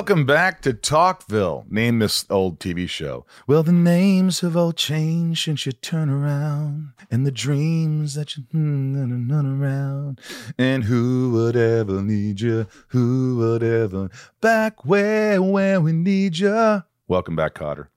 Welcome back to Talkville. Name this old TV show. Well, the names have all changed since you turn around, and the dreams that you hmm, run around, and who would ever need you? Who would ever back where where we need you? Welcome back, Kotter.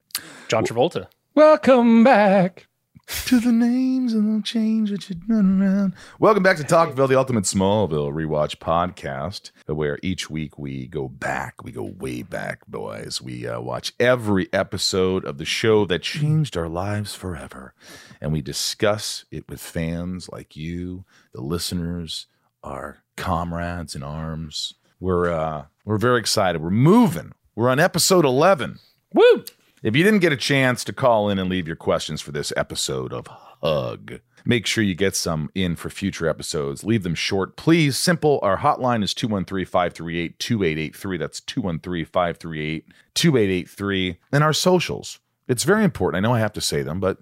John Travolta. Welcome back. To the names and the change that you run around. Welcome back to Talkville, the ultimate Smallville rewatch podcast, where each week we go back. We go way back, boys. We uh, watch every episode of the show that changed our lives forever, and we discuss it with fans like you, the listeners, our comrades in arms. We're uh, we're very excited. We're moving. We're on episode eleven. Woo! If you didn't get a chance to call in and leave your questions for this episode of Hug, make sure you get some in for future episodes. Leave them short, please. Simple. Our hotline is 213 538 2883. That's 213 538 2883. And our socials. It's very important. I know I have to say them, but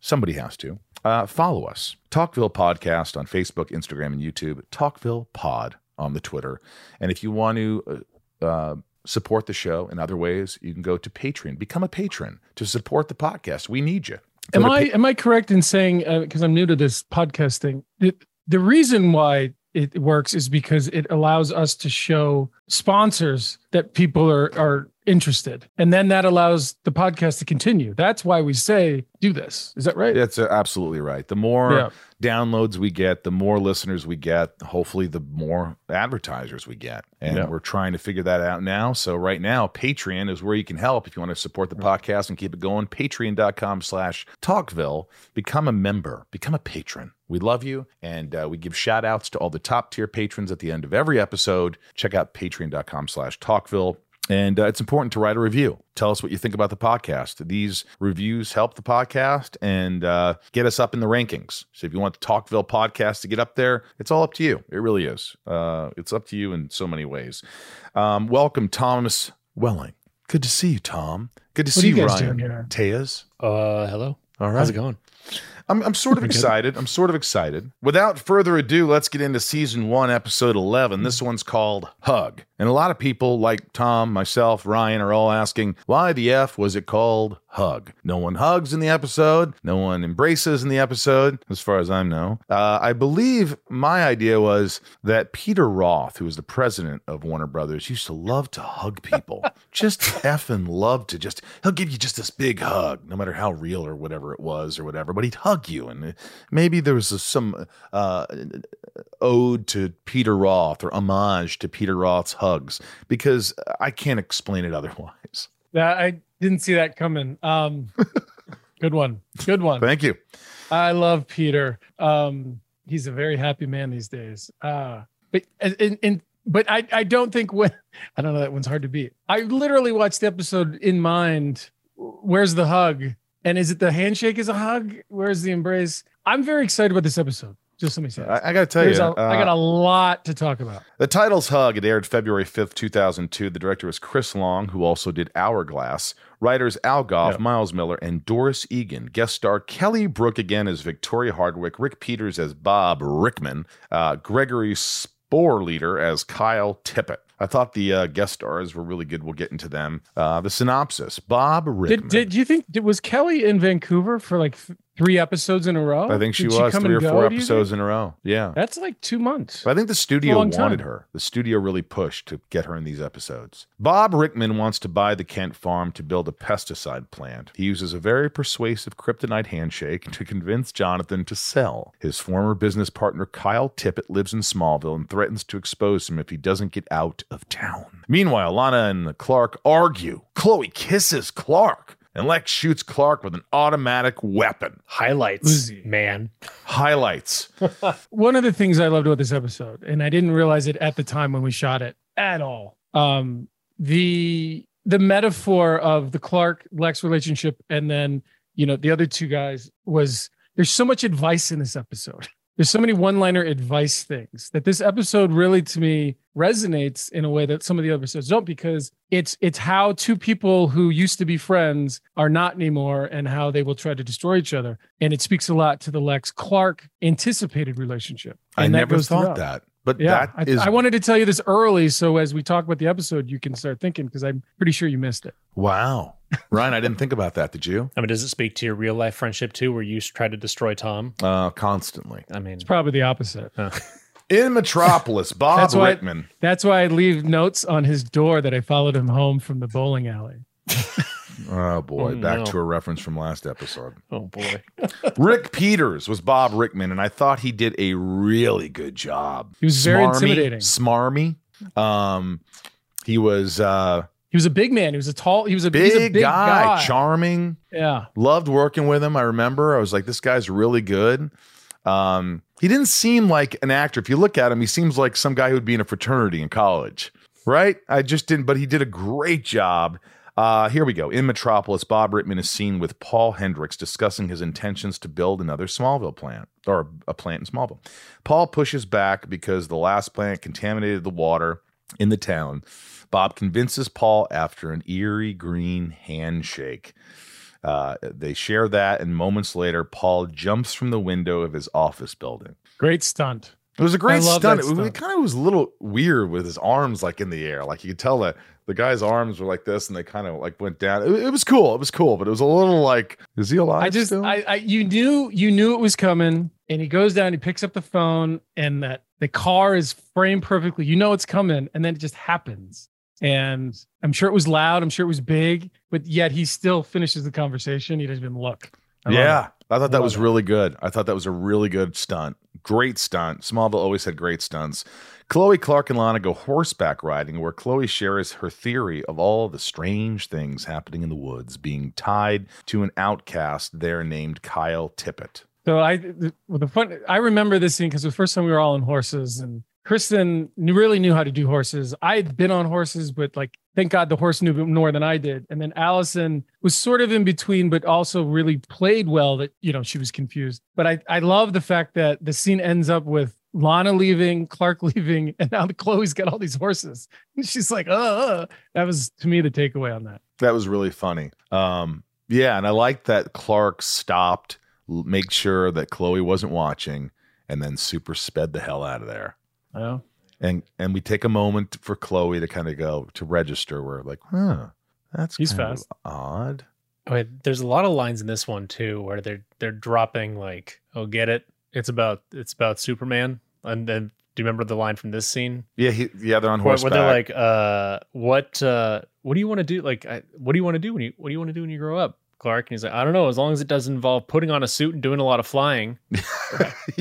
somebody has to. Uh, follow us. Talkville Podcast on Facebook, Instagram, and YouTube. Talkville Pod on the Twitter. And if you want to uh, uh, support the show in other ways, you can go to Patreon. Become a patron to support the podcast. We need you. Go Am I pa- am I correct in saying uh, because I'm new to this podcast thing? The, the reason why it works is because it allows us to show sponsors that people are are interested, and then that allows the podcast to continue. That's why we say do this. Is that right? That's uh, absolutely right. The more Yeah. downloads we get, the more listeners we get, hopefully the more advertisers we get. And Yeah. we're trying to figure that out now. So right now, Patreon is where you can help if you want to support the podcast and keep it going. Patreon.com slash Talkville. Become a member. Become a patron. We love you. And uh, we give shout outs to all the top tier patrons at the end of every episode. Check out patreon.com slash Talkville. And uh, it's important to write a review. Tell us what you think about the podcast. These reviews help the podcast and uh, get us up in the rankings. So if you want the Talkville podcast to get up there, it's all up to you. It really is. Uh, it's up to you in so many ways. Um, welcome, Thomas Welling. Good to see you, Tom. Good to What see you you, guys Ryan. doing here? Tejas. Uh, hello. All right. How's it going? I'm, I'm sort of excited. I'm sort of excited. Without further ado, let's get into season one, episode 11. This one's called Hug. And a lot of people, like Tom, myself, Ryan, are all asking, why the F was it called Hug? No one hugs in the episode. No one embraces in the episode, as far as I know. Uh, I believe my idea was that Peter Roth, who was the president of Warner Brothers, used to love to hug people. just effing love to just, he'll give you just this big hug, no matter how real or whatever it was or whatever, but he'd hug you. And maybe there was a, some uh, ode to Peter Roth or homage to Peter Roth's hugs because I can't explain it otherwise. That I didn't see that coming. Um, good one. Good one. Thank you. I love Peter. Um, he's a very happy man these days. Uh, but and, and but I I don't think when I don't know that one's hard to beat. I literally watched the episode in mind. Where's the hug? And is it the handshake is a hug? Where's the embrace? I'm very excited about this episode. Just let me say. I, I got to tell you, There's a, I got uh, a lot to talk about. The title's Hug. It aired February 5th, 2002. The director was Chris Long, who also did Hourglass. Writers Al Gough, Yeah. Miles Millar, and Doris Egan. Guest star Kelly Brook again as Victoria Hardwick, Rick Peters as Bob Rickman, uh, Gregory Sporleder as Kyle Tippett. I thought the uh, guest stars were really good. We'll get into them. Uh, the synopsis Bob Rickman. Did, did you think did, was Kelly in Vancouver for like three episodes in a row? I think she Did was come three or go, four episodes in a row. Yeah. That's like two months. But I think the studio wanted her. The studio really pushed to get her in these episodes. Bob Rickman wants to buy the Kent farm to build a pesticide plant. He uses a very persuasive kryptonite handshake to convince Jonathan to sell. His former business partner Kyle Tippett lives in Smallville and threatens to expose him if he doesn't get out of town. Meanwhile, Lana and Clark argue. Chloe kisses Clark. And Lex shoots Clark with an automatic weapon. Highlights, Uzi. man. Highlights. One of the things I loved about this episode, and I didn't realize it at the time when we shot it at all. Um, the the metaphor of the Clark Lex relationship, and then you know the other two guys was there's so much advice in this episode. There's so many one-liner advice things that this episode really to me resonates in a way that some of the other episodes don't because it's it's how two people who used to be friends are not anymore and how they will try to destroy each other and it speaks a lot to the Lex Clark anticipated relationship I And that never thought throughout. that. But Yeah, that I, is I wanted to tell you this early, so as we talk about the episode, you can start thinking because I'm pretty sure you missed it. wow, Ryan. I didn't think about that. Did you? I mean, does it speak to your real life friendship too, where you try to destroy Tom? Uh, constantly I mean, It's probably the opposite. in Metropolis. Bob That's why- Rickman. That's why I leave notes on his door that I followed him home from the bowling alley. Oh boy, Oh, back no. to a reference from last episode. oh boy, Rick Peters was Bob Rickman, and I thought he did a really good job. He was very intimidating. Smarmy. Um, he was uh, He was a big man. He was a tall. He was a big, a big guy, guy. charming. yeah, Loved working with him. I remember. I was like, this guy's really good. Um, he didn't seem like an actor. If you look at him, he seems like some guy who would be in a fraternity in college, right? I just didn't, but he did a great job. Uh, here we go. In Metropolis, Bob Rittman is seen with Paul Hendricks discussing his intentions to build another Smallville plant or a plant in Smallville. Paul pushes back because the last plant contaminated the water in the town. Bob convinces Paul after an eerie green handshake. Uh, they share that, and moments later, Paul jumps from the window of his office building. great stunt. It was a great love stunt. It, kind of was a little weird with his arms like in the air. Like you could tell that the guy's arms were like this, and they kind of like went down. It, it was cool. It was cool, but it was a little like, is he alive? I just, still? I, I, you knew, you knew it was coming, and he goes down, he picks up the phone, and that the car is framed perfectly. You know it's coming, and then it just happens. And I'm sure it was loud. I'm sure it was big, but yet he still finishes the conversation. He doesn't even look. I yeah. I thought that was it. really good. I thought that was a really good stunt. Great stunt. Smallville always had great stunts. Chloe Clark and Lana go horseback riding, where Chloe shares her theory of all the strange things happening in the woods, being tied to an outcast there named Kyle Tippett. So I, the, the fun, I remember this scene because the first time we were all on horses, and Kristen really knew how to do horses. I had been on horses, but like, thank God the horse knew more than I did. And then Allison was sort of in between, but also really played well. That you know she was confused. But I, I love the fact that the scene ends up with Lana leaving, Clark leaving, and now Chloe's got all these horses. And she's like, uh, uh. that was to me the takeaway on that. That was really funny. Um, yeah, and I liked that Clark stopped, make sure that Chloe wasn't watching, and then super sped the hell out of there. Oh, and and we take a moment for Chloe to kind of go to register. We're like, huh, that's He's kind of fast. odd. Wait, there's a lot of lines in this one too where they're they're dropping like, "Oh, get it? It's about it's about Superman." And then, do you remember the line from this scene Yeah, he, yeah, they're on where, horseback. where they're like, "Uh, what uh, what do you want to do? Like, I, what do you want to do when you what do you want to do when you grow up?" Clark and he's like, "I don't know, as long as it doesn't involve putting on a suit and doing a lot of flying."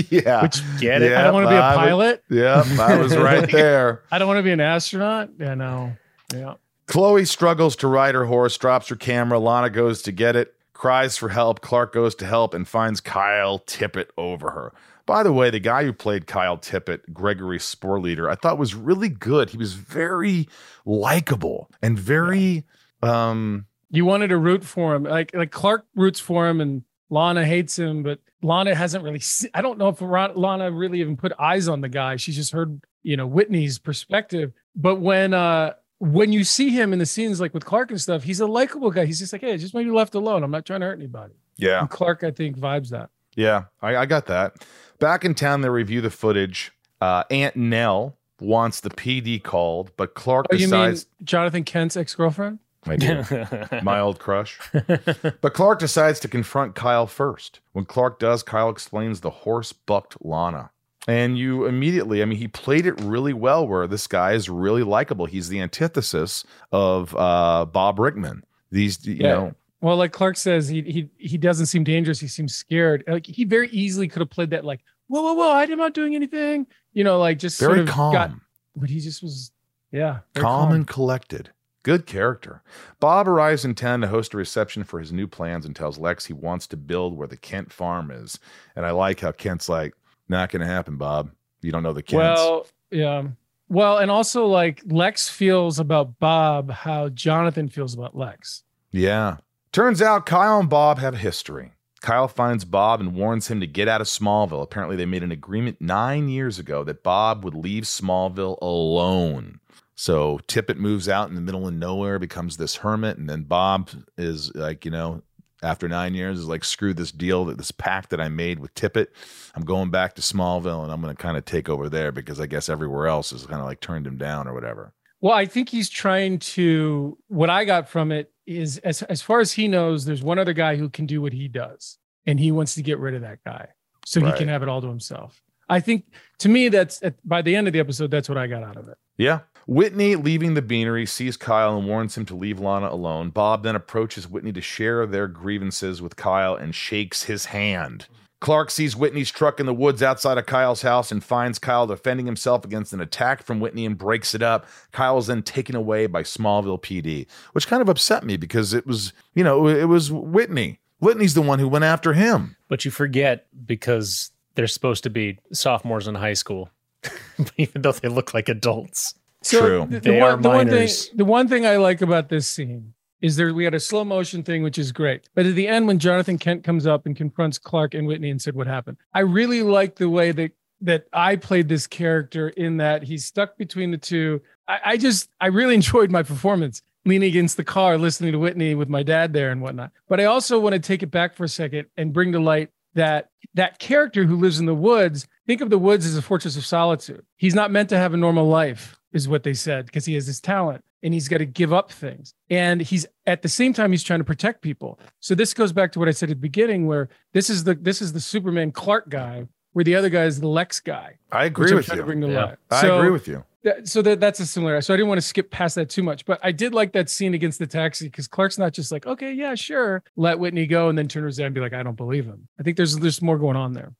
yeah, which Get it? Yeah, I don't want to be a would- pilot. yeah, I was right there. I don't want to be an astronaut. Yeah, no. Yeah. Chloe struggles to ride her horse, drops her camera. Lana goes to get it, cries for help. Clark goes to help and finds Kyle Tippett over her. By the way, the guy who played Kyle Tippett, Gregory Sporleder, I thought was really good. He was very likable and very um You wanted to root for him. Like like Clark roots for him and Lana hates him, but Lana hasn't really se- I don't know if Lana really even put eyes on the guy. She's just heard, you know, Whitney's perspective. But when uh when you see him in the scenes like with Clark and stuff, he's a likable guy. He's just like, hey, just maybe left alone. I'm not trying to hurt anybody. yeah. And Clark, I think, vibes that. Yeah, I, I got that. Back in town, they review the footage. Uh, Aunt Nell wants the PD called, but Clark Oh, you mean decides. Jonathan Kent's ex-girlfriend? I do. My old crush. But Clark decides to confront Kyle first. When Clark does, Kyle explains the horse bucked Lana. And you immediately, I mean, he played it really well where this guy is really likable. He's the antithesis of uh, Bob Rickman. These, you Yeah. know, Well, like Clark says, he he he doesn't seem dangerous. He seems scared. Like he very easily could have played that like, whoa, whoa, whoa, I'm not doing anything. You know, like just very sort of calm. got but he just was yeah. very calm, and collected. Good character. Bob arrives in town to host a reception for his new plans and tells Lex he wants to build where the Kent farm is. And I like how Kent's like, not going to happen, Bob. You don't know the Kents. Well, yeah. Well, and also like Lex feels about Bob how Jonathan feels about Lex. yeah. Turns out Kyle and Bob have a history. Kyle finds Bob and warns him to get out of Smallville. Apparently, they made an agreement nine years ago that Bob would leave Smallville alone. So Tippett moves out in the middle of nowhere, becomes this hermit, and then Bob is like, you know, after nine years is like, screw this deal, that this pact that I made with Tippett. I'm going back to Smallville and I'm going to kind of take over there because I guess everywhere else is kind of like turned him down or whatever. Well, I think he's trying to. What I got from it is, as as far as he knows, there's one other guy who can do what he does, and he wants to get rid of that guy so Right. he can have it all to himself. I think, to me, that's at, by the end of the episode, that's what I got out of it. Yeah. Whitney, leaving the beanery, sees Kyle and warns him to leave Lana alone. Bob then approaches Whitney to share their grievances with Kyle and shakes his hand. Clark sees Whitney's truck in the woods outside of Kyle's house and finds Kyle defending himself against an attack from Whitney and breaks it up. Kyle is then taken away by Smallville PD, which kind of upset me because it was, you know, it was Whitney. Whitney's the one who went after him. But you forget because they're supposed to be sophomores in high school, even though they look like adults. True. The, the They one, are the one thing, the one thing I like about this scene is there we had a slow motion thing, which is great. But at the end, when Jonathan Kent comes up and confronts Clark and Whitney and said what happened, I really like the way that that I played this character in that he's stuck between the two. I, I just I really enjoyed my performance leaning against the car, listening to Whitney with my dad there and whatnot. But I also want to take it back for a second and bring to light that that character who lives in the woods think of the woods as a fortress of solitude he's not meant to have a normal life is what they said because he has this talent and he's got to give up things and he's at the same time he's trying to protect people so this goes back to what i said at the beginning where this is the this is the superman clark guy where the other guy is the lex guy I agree with you. bring to Yeah. light. I agree with you. that, so that that's a similar. So I didn't want to skip past that too much, but I did like that scene against the taxi because Clark's not just like, okay, yeah, sure, let Whitney go, and then turn around and be like, I don't believe him. I think there's there's more going on there.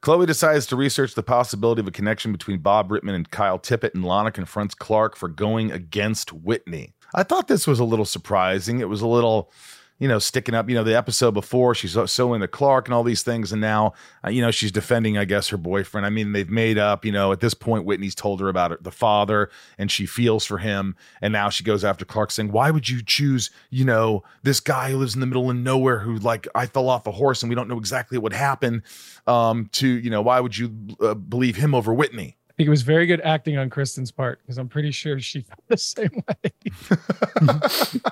Chloe decides to research the possibility of a connection between Bob Rittman and Kyle Tippett, and Lana confronts Clark for going against Whitney. I thought this was a little surprising. It was a little, you know, sticking up. You know, the episode before, she's so, into Clark and all these things, and now, uh, you know, she's defending, I guess, her boyfriend. I mean, they've made up. You know, at this point, Whitney's told her about the father, and she feels for him, and now she goes after Clark, saying, "Why would you choose, you know, this guy who lives in the middle of nowhere, who like I fell off a horse, and we don't know exactly what happened." Um, to you know, why would you uh, believe him over Whitney? I think it was very good acting on Kristen's part because I'm pretty sure she felt the same way.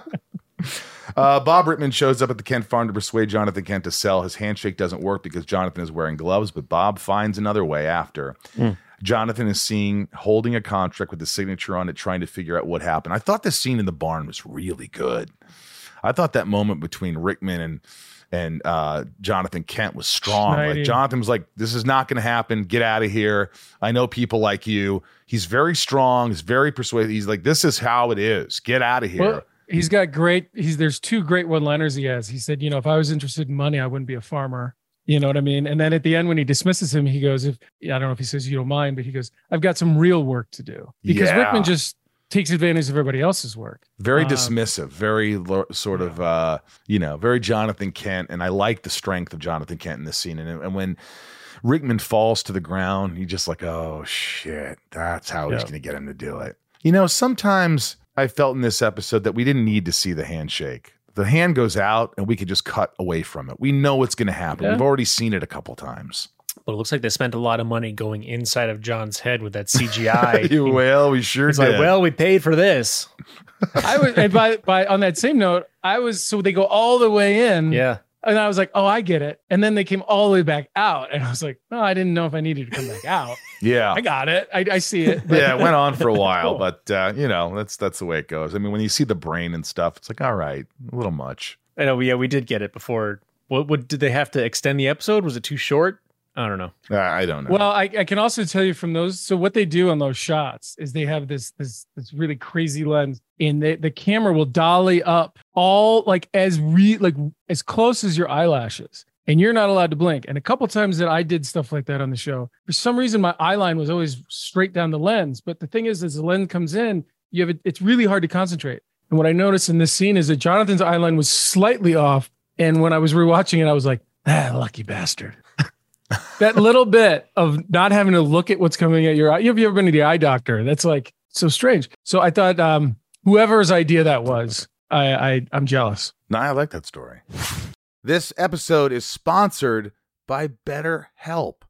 Uh, Bob Rittman shows up at the Kent farm to persuade Jonathan Kent to sell. His handshake doesn't work because Jonathan is wearing gloves, but Bob finds another way after. Jonathan is seen holding a contract with the signature on it, trying to figure out what happened. I thought this scene in the barn was really good. I thought that moment between Rickman and and uh, Jonathan Kent was strong. Like Jonathan was like, "This is not going to happen. Get out of here. I know people like you." He's very strong. He's very persuasive. He's like, "This is how it is. Get out of here." Well, he's got great. He's there's two great one-liners he has. He said, you know, if I was interested in money, I wouldn't be a farmer. You know what I mean? And then at the end, when he dismisses him, he goes, "If I don't know if he says you don't mind, but he goes, I've got some real work to do because Yeah. Rickman just takes advantage of everybody else's work. very Um, dismissive, very lo- sort of, uh, you know, very Jonathan Kent. And I like the strength of Jonathan Kent in this scene. And, and when Rickman falls to the ground, you just like, oh shit, that's how he's going to get him to do it. You know, sometimes I felt in this episode that we didn't need to see the handshake. The hand goes out and we could just cut away from it. We know what's going to happen. Yeah. We've already seen it a couple times. But it looks like they spent a lot of money going inside of John's head with that CGI. well, we sure It's did. like, well, we paid for this. I was, and by by on that same note, I was so they go all the way in, Yeah. And I was like, oh, I get it. And then they came all the way back out, and I was like, no, I didn't know if I needed to come back out. yeah. I got it. I, I see it. yeah, it went on for a while, Cool. but uh, you know, that's that's the way it goes. I mean, when you see the brain and stuff, it's like, all right, a little much. I know. Yeah, we did get it before. What, what did they have to extend the episode? Was it too short? I don't know. Uh, I don't know. Well, I, I can also tell you from those. So what they do on those shots is they have this this this really crazy lens, and they, the camera will dolly up all like as re like as close as your eyelashes, and you're not allowed to blink. And a couple times that I did stuff like that on the show, for some reason my eye line was always straight down the lens. But the thing is, as the lens comes in, you have it, it's really hard to concentrate. And what I noticed in this scene is that Jonathan's eye line was slightly off, and when I was rewatching it, I was like, ah, lucky bastard that little bit of not having to look at what's coming at your eye. Have you ever been to the eye doctor? That's like so strange. So I thought um, whoever's idea that was, I, I I'm jealous. No, I like that story. This episode is sponsored by BetterHelp.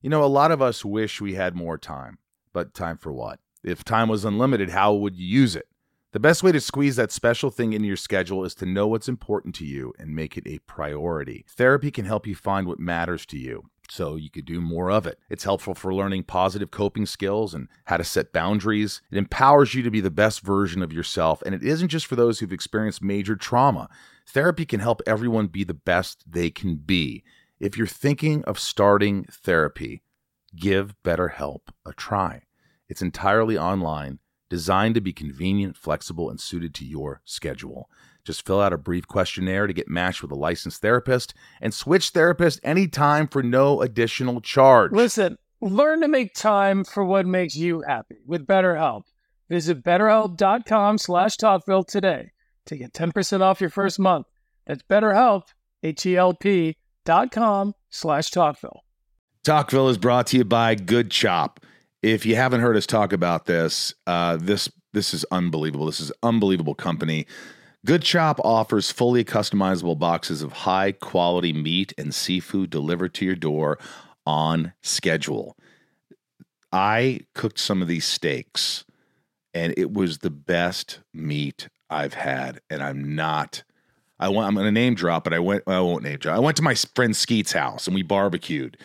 You know, a lot of us wish we had more time, but time for what? If time was unlimited, how would you use it? The best way to squeeze that special thing into your schedule is to know what's important to you and make it a priority. Therapy can help you find what matters to you so you could do more of it. It's helpful for learning positive coping skills and how to set boundaries. It empowers you to be the best version of yourself, and it isn't just for those who've experienced major trauma. Therapy can help everyone be the best they can be. If you're thinking of starting therapy, give BetterHelp a try. It's entirely online, designed to be convenient, flexible, and suited to your schedule. Just fill out a brief questionnaire to get matched with a licensed therapist and switch therapist anytime for no additional charge. Listen, learn to make time for what makes you happy with BetterHelp. Visit betterhelp.com slash talkville today to get 10% off your first month. That's betterhelp, H-E-L-P dot com slash talkville. Talkville is brought to you by Good Chop. If you haven't heard us talk about this, uh, this this is unbelievable. This is unbelievable company. Good Chop offers fully customizable boxes of high quality meat and seafood delivered to your door on schedule. I cooked some of these steaks and it was the best meat I've had. And I'm not, I went, I'm going to name drop, but I went, I won't name drop. I went to my friend Skeet's house and we barbecued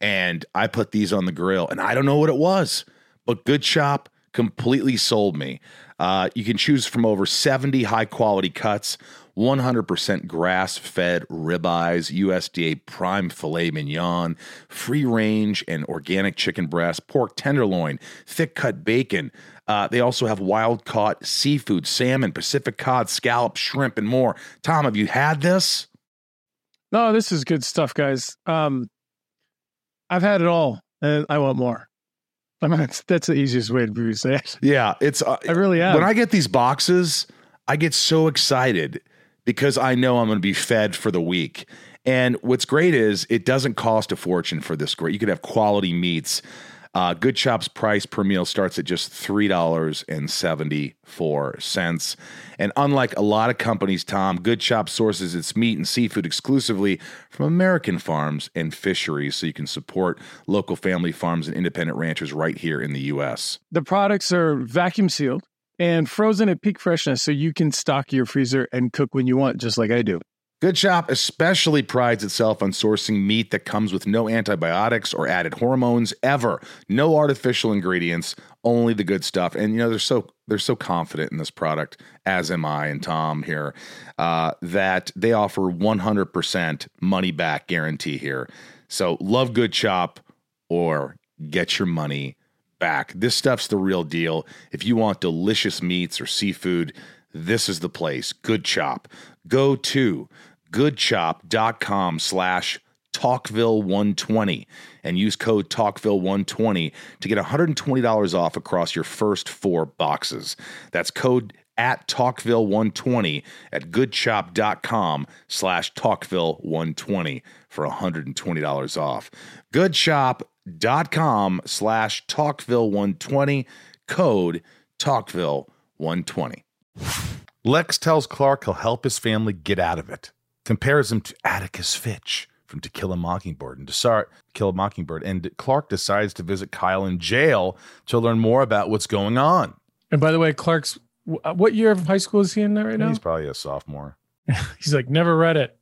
and I put these on the grill and I don't know what it was, but Good Chop completely sold me. Uh, you can choose from over 70 high quality cuts, 100% grass fed ribeyes, USDA prime filet mignon, free range and organic chicken breast, pork tenderloin, thick cut bacon. Uh, they also have wild caught seafood, salmon, Pacific cod, scallops, shrimp, and more. Tom, have you had this? No, this is good stuff, guys. Um, I've had it all, and I want more. I mean, that's, that's the easiest way to say it. Yeah, it's. Uh, I really am. When I get these boxes, I get so excited because I know I'm going to be fed for the week. And what's great is it doesn't cost a fortune for this great. You could have quality meats. Uh, Good Chop's price per meal starts at just $3.74. And unlike a lot of companies, Tom, Good Chop sources its meat and seafood exclusively from American farms and fisheries so you can support local family farms and independent ranchers right here in the U.S. The products are vacuum sealed and frozen at peak freshness so you can stock your freezer and cook when you want, just like I do. Good Chop especially prides itself on sourcing meat that comes with no antibiotics or added hormones ever. No artificial ingredients, only the good stuff. And you know they're so they're so confident in this product, as am I and Tom here, uh, that they offer 100% money back guarantee here. So love Good Chop or get your money back. This stuff's the real deal. If you want delicious meats or seafood, this is the place. Good Chop. Go to goodchop.com slash talkville120 and use code talkville120 to get $120 off across your first four boxes. That's code at talkville120 at goodchop.com slash talkville120 for $120 off. goodchop.com slash talkville120 code talkville120. Lex tells Clark he'll help his family get out of it. Compares him to Atticus Finch from To Kill a Mockingbird and to Kill a Mockingbird. And Clark decides to visit Kyle in jail to learn more about what's going on. And by the way, Clark's uh, what year of high school is he in right now? He's probably a sophomore. He's like, never read it.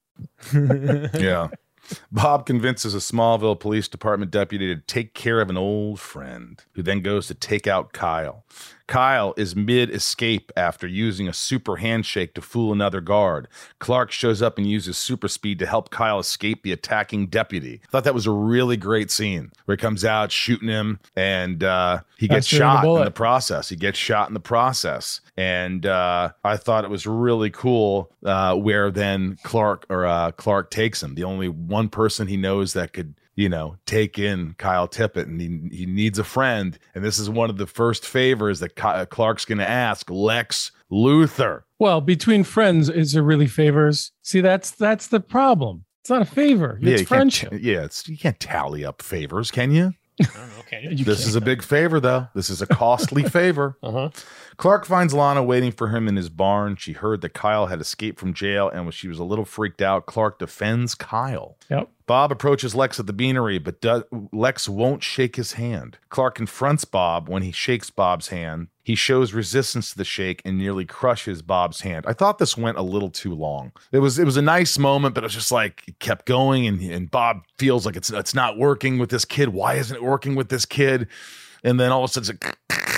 yeah. Bob convinces a Smallville Police Department deputy to take care of an old friend, who then goes to take out Kyle. Kyle is mid escape after using a super handshake to fool another guard. Clark shows up and uses super speed to help Kyle escape the attacking deputy. I thought that was a really great scene where he comes out shooting him and uh, he gets shot in the process. He gets shot in the process. And uh, I thought it was really cool uh, where then Clark or uh, Clark takes him. The only one person he knows that could you know, take in Kyle Tippett and he, he needs a friend. And this is one of the first favors that Clark's going to ask Lex Luthor. Well, between friends, is there really favors? See, that's that's the problem. It's not a favor. It's yeah, friendship. yeah, it's you can't tally up favors, can you? I don't know. Can you? this is a big favor, though. This is a costly favor. Uh-huh. Clark finds Lana waiting for him in his barn. She heard that Kyle had escaped from jail and when she was a little freaked out, Clark defends Kyle. Yep. Bob approaches Lex at the beanery, but do- Lex won't shake his hand. Clark confronts Bob when he shakes Bob's hand. He shows resistance to the shake and nearly crushes Bob's hand. I thought this went a little too long. It was it was a nice moment, but it was just like it kept going, and and Bob feels like it's it's not working with this kid. Why isn't it working with this kid? And then all of a sudden, it's like,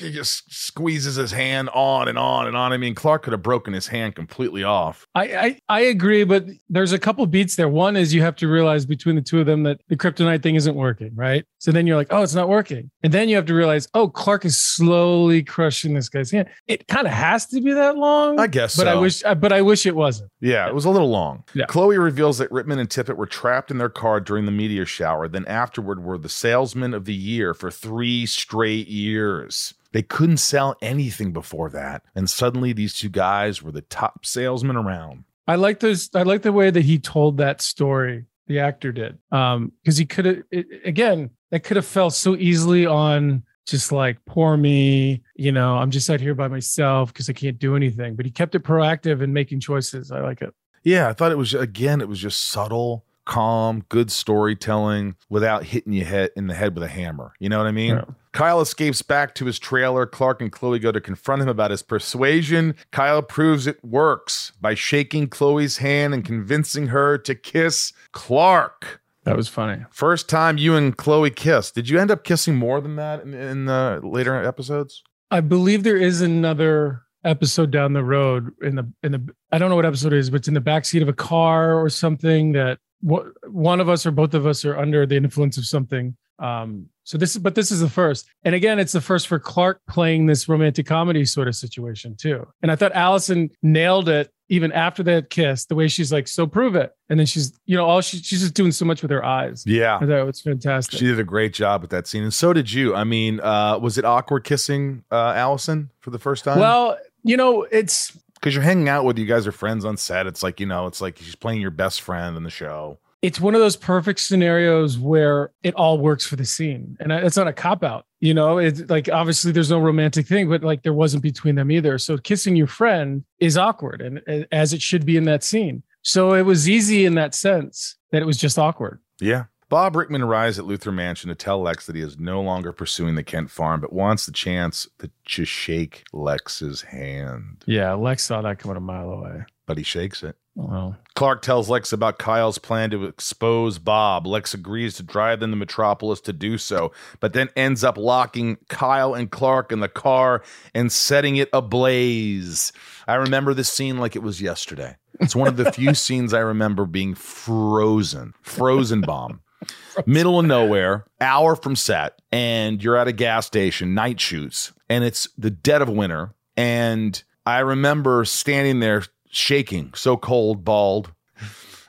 he just squeezes his hand on and on and on. I mean, Clark could have broken his hand completely off. I, I I agree, but there's a couple beats there. One is you have to realize between the two of them that the kryptonite thing isn't working, right? So then you're like, oh, it's not working, and then you have to realize, oh, Clark is slowly crushing this guy's hand. It kind of has to be that long, I guess but I wish, uh, but I wish it wasn't. Yeah, it was a little long. Yeah. Chloe reveals that Rittman and Tippett were trapped in their car during the meteor shower, then afterward were the salesman of the year for three straight years. They couldn't sell anything before that. And suddenly these two guys were the top salesmen around. I like those. I like the way that he told that story. The actor did, um, because he could have. Again, that could have fell so easily on just like poor me. You know, I'm just out here by myself because I can't do anything. But he kept it proactive and making choices. I like it. Yeah, I thought it was again, it was just subtle, calm, good storytelling without hitting you head in the head with a hammer. You know what I mean? Yeah. Kyle escapes back to his trailer. Clark and Chloe go to confront him about his persuasion. Kyle proves it works by shaking Chloe's hand and convincing her to kiss Clark. That was funny. First time you and Chloe kissed. Did you end up kissing more than that in, in the later episodes? I believe there is another episode down the road in the in the I don't know what episode it is, but it's in the backseat of a car or something that wha- one of us or both of us are under the influence of something. Um, so this is but this is the first. And again, it's the first for Clark playing this romantic comedy sort of situation too. And I thought Allison nailed it even after that kiss, the way she's like, so prove it. And then she's, you know, all she, she's just doing so much with her eyes. Yeah. I thought it was fantastic. She did a great job with that scene. And so did you. I mean, uh, was it awkward kissing uh, Allison for the first time? well, you know, it's because you're hanging out with you guys are friends on set. It's like you know, it's like she's playing your best friend in the show. It's one of those perfect scenarios where it all works for the scene and it's not a cop out you know it's like obviously there's no romantic thing but like there wasn't between them either so kissing your friend is awkward and as it should be in that scene so it was easy in that sense that it was just awkward Yeah. Bob Rickman arrives at Luthor Mansion to tell Lex that he is no longer pursuing the Kent farm, but wants the chance to just shake Lex's hand. yeah lex saw that coming a mile away But he shakes it. Well Clark tells Lex about Kyle's plan to expose Bob. Lex agrees to drive them to Metropolis to do so, but then ends up locking Kyle and Clark in the car and setting it ablaze. I remember this scene like it was yesterday. It's one of the few scenes I remember being frozen, frozen bomb. Middle of nowhere, hour from set, and you're at a gas station, night shoots, and it's the dead of winter. And I remember standing there shaking, so cold, bald,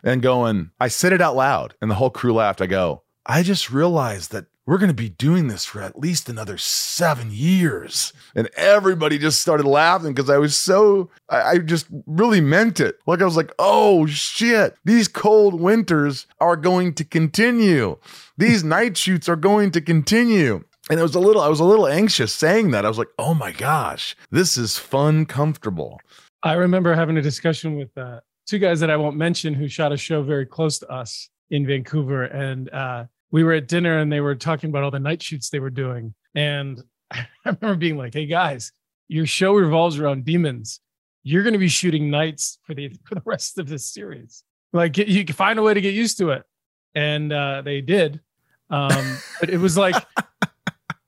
and going, I said it out loud, and the whole crew laughed. I go, I just realized that we're going to be doing this for at least another seven years. And everybody just started laughing because I was so, I, I just really meant it. Like I was like, oh shit, these cold winters are going to continue. These night shoots are going to continue. And it was a little, I was a little anxious saying that. I was like, oh my gosh, this is fun, comfortable. I remember having a discussion with uh, two guys that i won't mention who shot a show very close to us in vancouver. And uh, we were at dinner and they were talking about all the night shoots they were doing. And i remember being like hey guys your show revolves around demons. You're going to be shooting nights for the for the rest of this series. Like you can find a way to get used to it. And uh, they did. Um, but it was like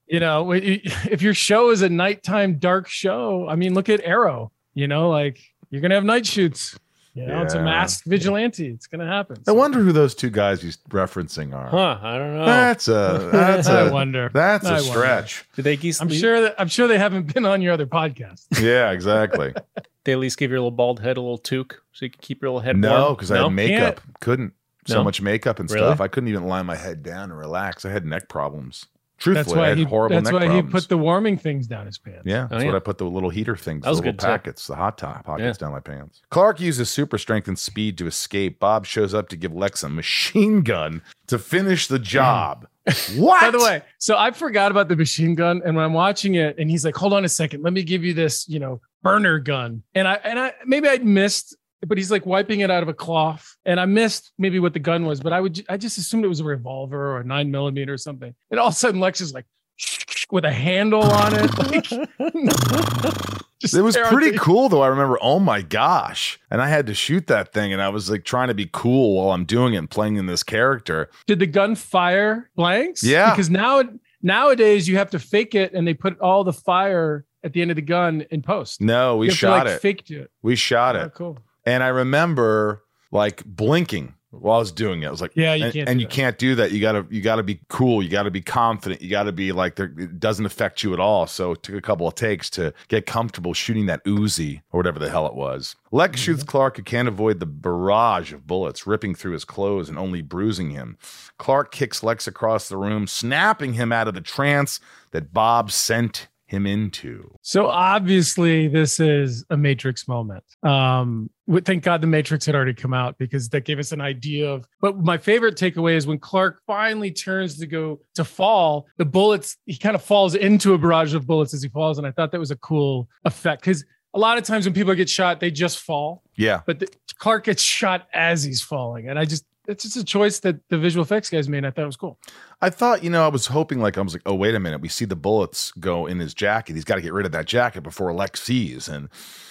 you know if your show is a nighttime dark show i mean look at arrow you know like you're gonna have night shoots you know it's a Yeah. masked vigilante it's gonna happen I wonder who those two guys he's referencing are. Huh? I don't know. That's a that's I a wonder. that's I a wonder. stretch. Did they, at least i'm leave- sure that i'm sure they haven't been on your other podcast Yeah, exactly. they at least give your little bald head a little toque so you can keep your little head no, warm? because I had makeup. Couldn't so No? much makeup and Really? stuff. I couldn't even lie my head down and relax. I had neck problems. Truthfully, That's I why had he. horrible That's neck why problems. he put the warming things down his pants. Yeah, oh, that's Oh, what. I put the little heater things, That the little good tip. packets, the hot top pockets down my pants. Clark uses super strength and speed to escape. Bob shows up to give Lex a machine gun to finish the job. what? By the way, so I forgot about the machine gun, and when I'm watching it, and he's like, "Hold on a second, let me give you this, you know, burner gun," and I and I maybe I'd missed, but he's like wiping it out of a cloth, and I missed maybe what the gun was, but I would I just assumed it was a revolver or a nine millimeter or something, and all of a sudden Lex is like with a handle on it, like It was pretty cool though. I remember, oh my gosh. And I had to shoot that thing and I was like trying to be cool while I'm doing it and playing in this character. Did the gun fire blanks? Yeah. because now nowadays you have to fake it, and they put all the fire at the end of the gun in post. No, we have to, shot like, it. Faked it. we shot Oh, it. cool. And I remember like blinking while I was doing it. I was like, Yeah, you and, can't and you that. can't do that. You gotta you gotta be cool. You gotta be confident. You gotta be like there it doesn't affect you at all. So it took a couple of takes to get comfortable shooting that Uzi or whatever the hell it was. Lex Mm-hmm. shoots Clark, who can't avoid the barrage of bullets ripping through his clothes and only bruising him. Clark kicks Lex across the room, snapping him out of the trance that Bob sent him into. So obviously, this is a Matrix moment. Um, thank God the Matrix had already come out because that gave us an idea of. But my favorite takeaway is when Clark finally turns to go to fall, the bullets he kind of falls into a barrage of bullets as he falls, and I thought that was a cool effect because a lot of times when people get shot, they just fall, Yeah. but the, Clark gets shot as he's falling, and I just. It's just a choice that the visual effects guys made. I thought it was cool. I thought, you know, I was hoping like I was like, oh, wait a minute. We see the bullets go in his jacket. He's got to get rid of that jacket before Lex sees and,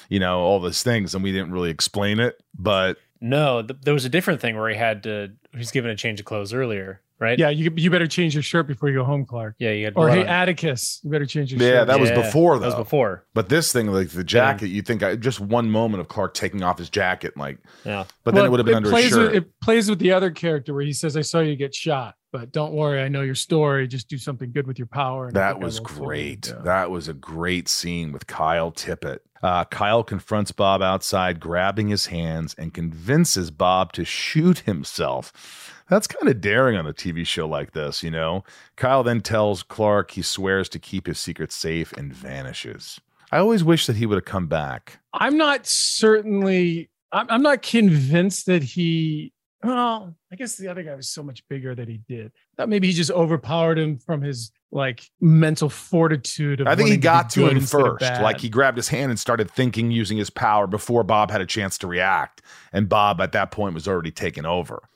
you know, all those things. And we didn't really explain it. But No, th- there was a different thing where he had to. He's given a change of clothes earlier, right? Yeah, you you better change your shirt before you go home, Clark. yeah. You had Or hey, on- Atticus, you better change your Yeah, shirt. Yeah, that was Yeah, before, That was before. but this thing, like the jacket, you think I, just one moment of Clark taking off his jacket, like, Yeah. but then Well, it would have been under his plays shirt. With, it plays with the other character where he says, "I saw you get shot, but don't worry, I know your story. Just do something good with your power." And That was great. Yeah. That was a great scene with Kyle Tippett. Uh, Kyle confronts Bob outside, grabbing his hands, and convinces Bob to shoot himself. That's kind of daring on a TV show like this, you know? Kyle then tells Clark he swears to keep his secret safe and vanishes. I always wish that he would have come back. I'm not certainly. I'm, not convinced that he. Well, I guess the other guy was so much bigger that he did. That maybe he just overpowered him from his like mental fortitude. Of I think he got to him first. Like he grabbed his hand and started thinking using his power before Bob had a chance to react. And Bob at that point was already taken over.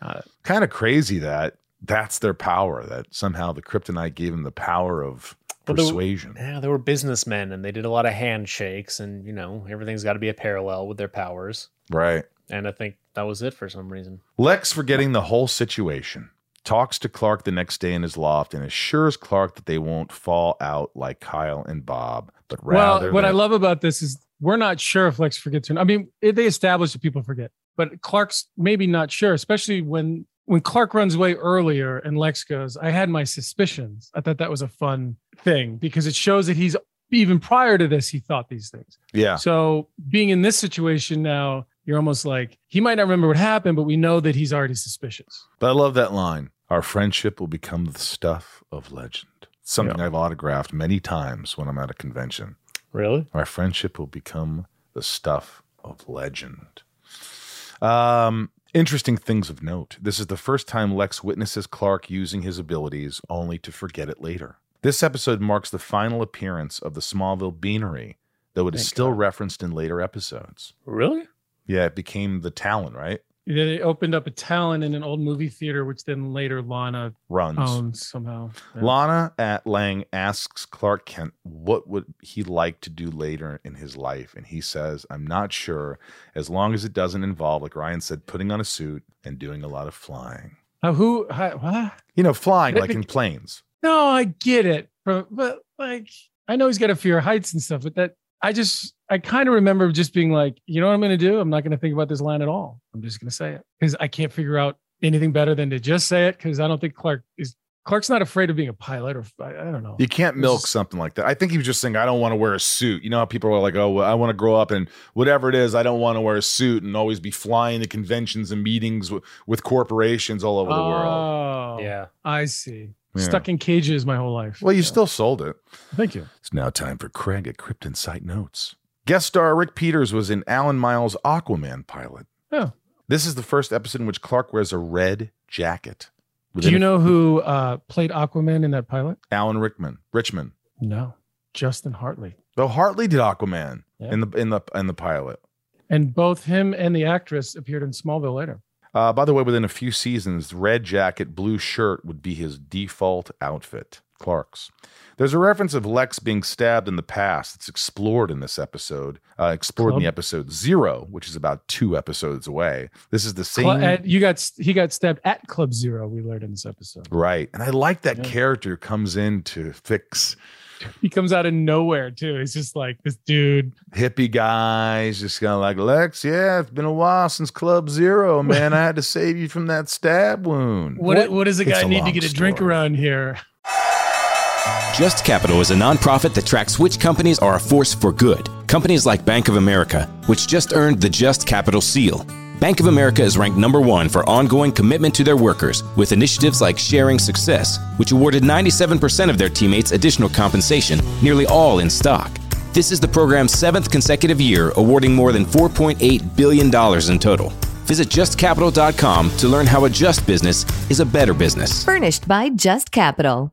Kind of crazy that that's their power, that somehow the kryptonite gave him the power of persuasion. Yeah, they were businessmen and they did a lot of handshakes, and you know everything's got to be a parallel with their powers. Right. And I think that was it for some reason. Lex, forgetting the whole situation, talks to Clark the next day in his loft and assures Clark that they won't fall out like Kyle and Bob, but rather. well, what I love about this is we're not sure if Lex forgets or not. I mean, it- they established that people forget, but Clark's maybe not sure, especially when when Clark runs away earlier and Lex goes, I had my suspicions. I thought that was a fun thing because it shows that he's even prior to this, he thought these things. Yeah. So being in this situation now, you're almost like he might not remember what happened, but we know that he's already suspicious. But I love that line. Our friendship will become the stuff of legend. Something I've autographed many times when I'm at a convention. Really? Our friendship will become the stuff of legend. Um, interesting things of note. This is the first time Lex witnesses Clark using his abilities only to forget it later. This episode marks the final appearance of the Smallville Beanery, though it is Thank still God. referenced in later episodes. Really? Yeah, it became the Talon, right? They opened up a Talon in an old movie theater, which then later Lana Runs. owns somehow. Yeah. Lana at Lang asks Clark Kent what would he like to do later in his life, and he says, "I'm not sure, as long as it doesn't involve, like Ryan said, putting on a suit and doing a lot of flying. Uh, who? hi- what? You know, flying like in planes. No, I get it, but, but like I know he's got a fear of heights and stuff, but that I just I kind of remember just being like, you know what I'm going to do? I'm not going to think about this line at all. I'm just going to say it because I can't figure out anything better than to just say it because I don't think Clark is Clark's not afraid of being a pilot or I, I don't know. You can't milk just- something like that. I think he was just saying, I don't want to wear a suit. You know how people are like, oh, well, I want to grow up and whatever it is, I don't want to wear a suit and always be flying to conventions and meetings with, with corporations all over the world. Oh, Yeah. I see. Yeah. stuck in cages my whole life. Well, you still sold it. Thank you. It's now time for Craig at Kryptonite Notes. Guest star Rick Peters was in Alan Miles' Aquaman pilot. Oh. This is the first episode in which Clark wears a red jacket. Do you know who uh, played Aquaman in that pilot? Alan Rickman, Richmond? No, Justin Hartley. Though Hartley did Aquaman Yeah. in the in the in the pilot. And both him and the actress appeared in Smallville later. Uh, by the way, within a few seasons, red jacket, blue shirt would be his default outfit. Clark's. There's a reference of Lex being stabbed in the past. It's explored in this episode. Uh, explored in the episode Zero, which is about two episodes away. This is the same. Cl- you got he got stabbed at Club Zero. We learned in this episode. Right. And I like that Yeah. character comes in to fix He comes out of nowhere too. He's just like this dude. hippie guy. He's just kind of like, Lex, yeah, it's been a while since Club Zero, man. I had to save you from that stab wound. What what does a It's guy a need to long get a drink story. around here? Just Capital is a nonprofit that tracks which companies are a force for good. Companies like Bank of America, which just earned the Just Capital seal. Bank of America is ranked number one for ongoing commitment to their workers with initiatives like Sharing Success, which awarded 97% of their teammates additional compensation, nearly all in stock. This is the program's seventh consecutive year, awarding more than $4.8 billion in total. Visit justcapital.com to learn how a just business is a better business. Furnished by Just Capital.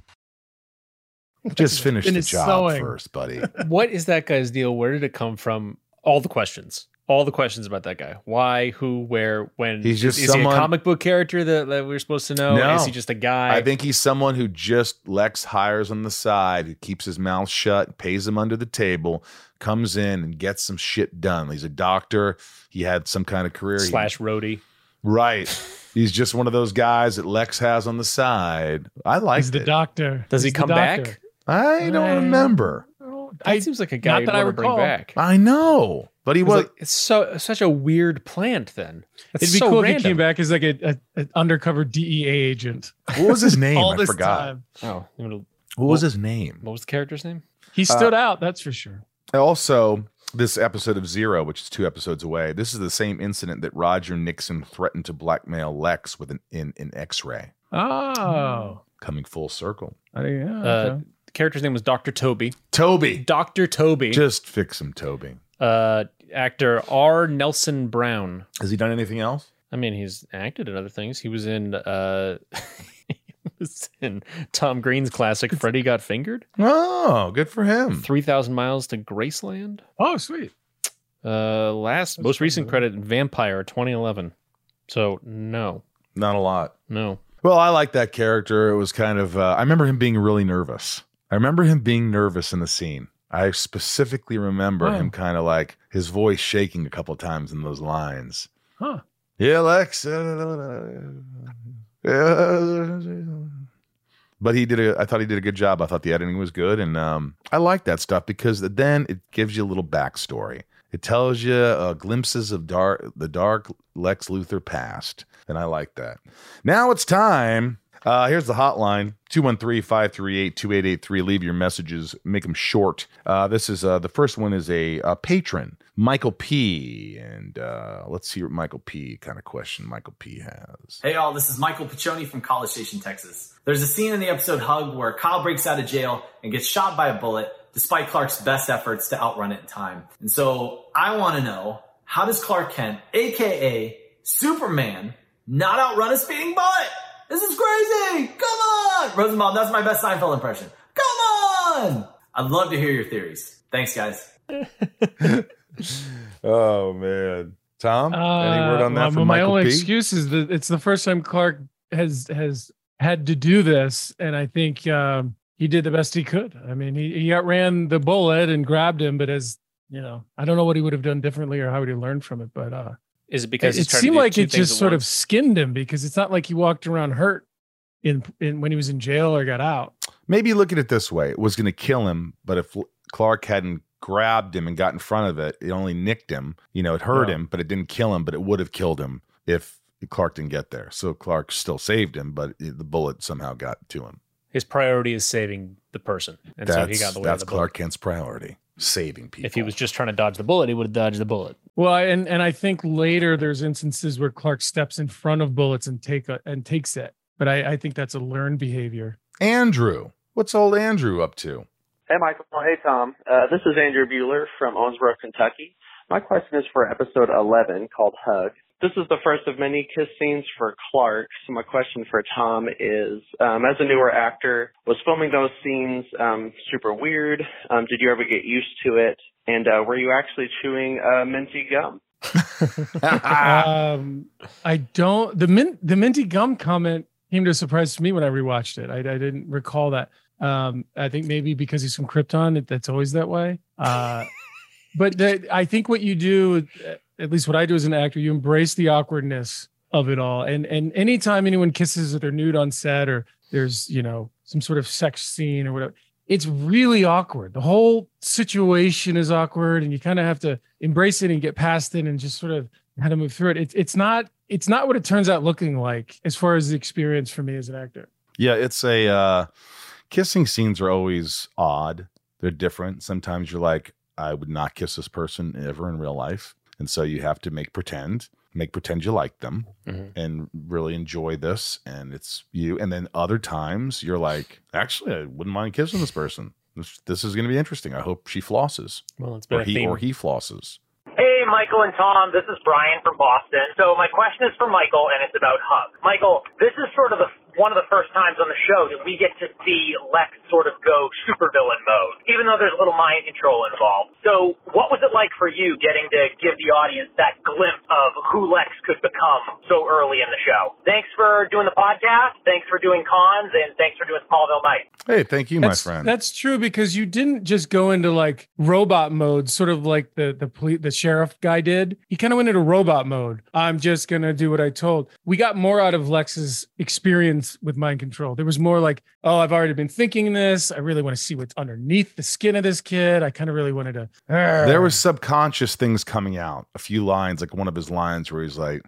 Just finish the Finish job sewing. first, buddy. what is that guy's deal? Where did it come from? All the questions. All the questions about that guy. Why, who, where, when. He's just is he someone- a comic book character that, that we're supposed to know? No. Is he just a guy? I think he's someone who just Lex hires on the side, who keeps his mouth shut, pays him under the table, comes in and gets some shit done. He's a doctor. He had some kind of career. He- slash roadie. right. He's just one of those guys that Lex has on the side. I like He's the it. doctor. Does he He's the come doctor. back? I don't Uh, remember. That I, seems like a guy not that I want to bring recall. back. I know, but he It's, was. like, it's so such a weird plant. Then it's it'd be so cool random. if he came back as like a, a, an undercover DEA agent. what was his name? All I this forgot. time. Oh, you wanna- What was his name? what was the character's name? He stood out, that's for sure. Also, this episode of Zero, which is two episodes away, this is the same incident that Roger Nixon threatened to blackmail Lex with an in an X-ray. Oh. Coming full circle. I think- yeah, Uh, okay. The character's name was Doctor Toby. Toby, Doctor Toby. just fix him, Toby. uh, actor R. Nelson Brown. Has he done anything else? I mean, he's acted in other things. He was in uh he was in Tom Green's classic Freddy Got Fingered, Oh, good for him. 3000 Miles to Graceland. oh, sweet. Uh last That's most pretty recent good. credit Vampire 2011. So, no. Not a lot. No. Well, I like that character. It was kind of. Uh, I remember him being really nervous. I remember him being nervous in the scene. I specifically remember him kind of like his voice shaking a couple times in those lines. Huh. Yeah, Lex. But he did a. I thought he did a good job. I thought the editing was good, and um, I like that stuff because then it gives you a little backstory. It tells you uh, glimpses of dark, the dark Lex Luthor past, and I like that. Now it's time. Uh, here's the hotline 213 538 2883. Leave your messages, make them short. Uh, this is uh, the first one is a, a patron, Michael P. And uh, let's see what Michael P. kind of question Michael P. has. Hey y'all, this is Michael Piccioni from College Station, Texas. There's a scene in the episode Hug where Kyle breaks out of jail and gets shot by a bullet despite Clark's best efforts to outrun it in time. And so I want to know, how does Clark Kent, aka Superman, not outrun a speeding bullet? This is crazy! Come on! Rosenbaum, that's my best Seinfeld impression. Come on! I'd love to hear your theories. Thanks, guys. Oh man, Tom, any Uh, word on that well, from my Michael only P? excuse is that it's the first time Clark has has had to do this, and I think um, he did the best he could. I mean, he, he outran the bullet and grabbed him, but as you know, I don't know what he would have done differently or how would he learn from it. But uh, Is it it, because he's it seemed like it just at sort of skinned him because it's not like he walked around hurt in, in when he was in jail or got out. Maybe look at it this way: it was going to kill him, but if Clark hadn't grabbed him and got in front of it, it only nicked him. You know, it hurt Yeah. him, but it didn't kill him. But it would have killed him if Clark didn't get there. So Clark still saved him, but the bullet somehow got to him. His priority is saving the person, and that's so he got the way of that's the bullet. Clark Kent's priority: saving people. If he was just trying to dodge the bullet, he would have dodged the bullet. Well, and and I think later there's instances where Clark steps in front of bullets and take a, and takes it, but I, I think that's a learned behavior. Andrew, what's old Andrew up to? Hey, Michael. Hey, Tom. Uh, this is Andrew Bueller from Owensboro, Kentucky. My question is for episode 11 called Hug. This is the first of many kiss scenes for Clark. So my question for Tom is, um, as a newer actor, was filming those scenes um, super weird? Um, did you ever get used to it? And uh, were you actually chewing uh, minty gum? um, I don't the mint the minty gum comment came to a surprise to me when I rewatched it. I, I didn't recall that. Um, I think maybe because he's from Krypton, it, that's always that way. Uh, but the, I think what you do, at least what I do as an actor, you embrace the awkwardness of it all. And and anytime anyone kisses or they're nude on set or there's you know some sort of sex scene or whatever, it's really awkward. The whole situation is awkward, and you kind of have to embrace it and get past it and just sort of how to move through it. It's it's not it's not what it turns out looking like as far as the experience for me as an actor. Yeah, it's a uh kissing scenes are always odd. They're different. Sometimes you're like, I would not kiss this person ever in real life. And so you have to make pretend, make pretend you like them Mhm. and really enjoy this. And it's you. And then other times you're like, actually, I wouldn't mind kissing this person. This, this is going to be interesting. I hope she flosses Well, it's been or he theme. or he flosses. Hey, Michael and Tom, this is Brian from Boston. So my question is for Michael, and it's about Hug. Michael, this is sort of the one of the first times on the show that we get to see Lex sort of go supervillain mode, even though there's a little mind control involved. So what was it like for you getting to give the audience that glimpse of who Lex could become so early in the show? Thanks for doing the podcast. Thanks for doing cons, and thanks for doing Smallville Night. Hey, thank you, my That's, friend. that's true because you didn't just go into like robot mode, sort of like the the police, the sheriff guy did. He kind of went into robot mode. I'm just gonna do what I told. We got more out of Lex's experience with mind control. There was more like, oh, I've already been thinking this. I really want to see what's underneath the skin of this kid. I kind of really wanted to. there was subconscious things coming out a few lines like one of his lines where he's like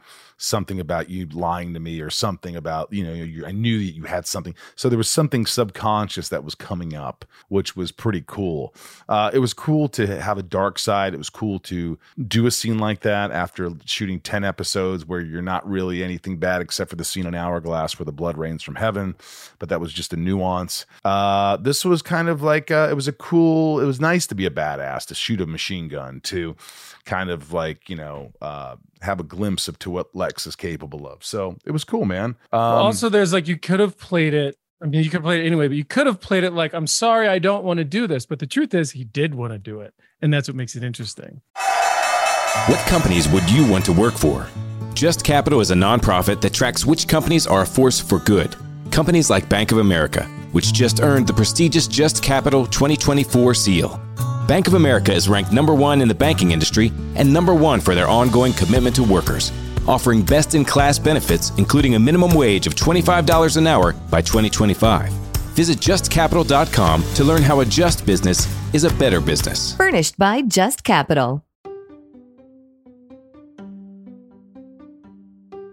something about you lying to me or something about you know you, i knew that you had something. So there was something subconscious that was coming up which was pretty cool. Uh, it was cool to have a dark side. It was cool to do a scene like that after shooting 10 episodes where you're not really anything bad except for the scene on hourglass where the blood rains from heaven but that was just a nuance. Uh, this was kind of like uh, it was a cool it was nice to be a badass to shoot a machine gun to kind of like you know uh, have a glimpse of to what lex is capable of so it was cool man um, also, there's like you could have played it. I mean, you could play it anyway, but you could have played it like, I'm sorry, I don't want to do this. But the truth is, he did want to do it. And that's what makes it interesting. What companies would you want to work for? Just Capital is a nonprofit that tracks which companies are a force for good. Companies like Bank of America, which just earned the prestigious Just Capital 2024 seal. Bank of America is ranked number one in the banking industry and number one for their ongoing commitment to workers, offering best in class benefits, including a minimum wage of $25 an hour by 2025. Visit justcapital.com to learn how a just business is a better business. Furnished by Just Capital.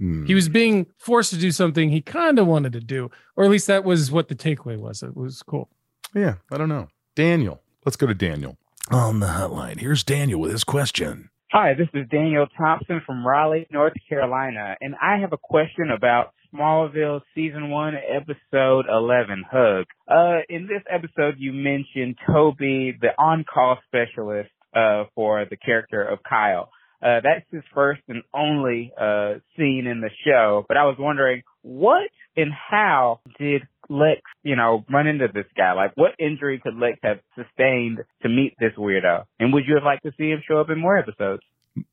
Hmm. He was being forced to do something he kind of wanted to do, or at least that was what the takeaway was. It was cool. Yeah, I don't know. Daniel. Let's go to Daniel. On the hotline. Here's Daniel with his question. Hi, this is Daniel Thompson from Raleigh, North Carolina, and I have a question about Smallville season one, episode 11, Hug. Uh, in this episode, you mentioned Toby, the on-call specialist, uh, for the character of Kyle. Uh, that's his first and only, uh, scene in the show, but I was wondering what and how did Lex, you know, run into this guy? Like, what injury could Lex have sustained to meet this weirdo? And would you have liked to see him show up in more episodes?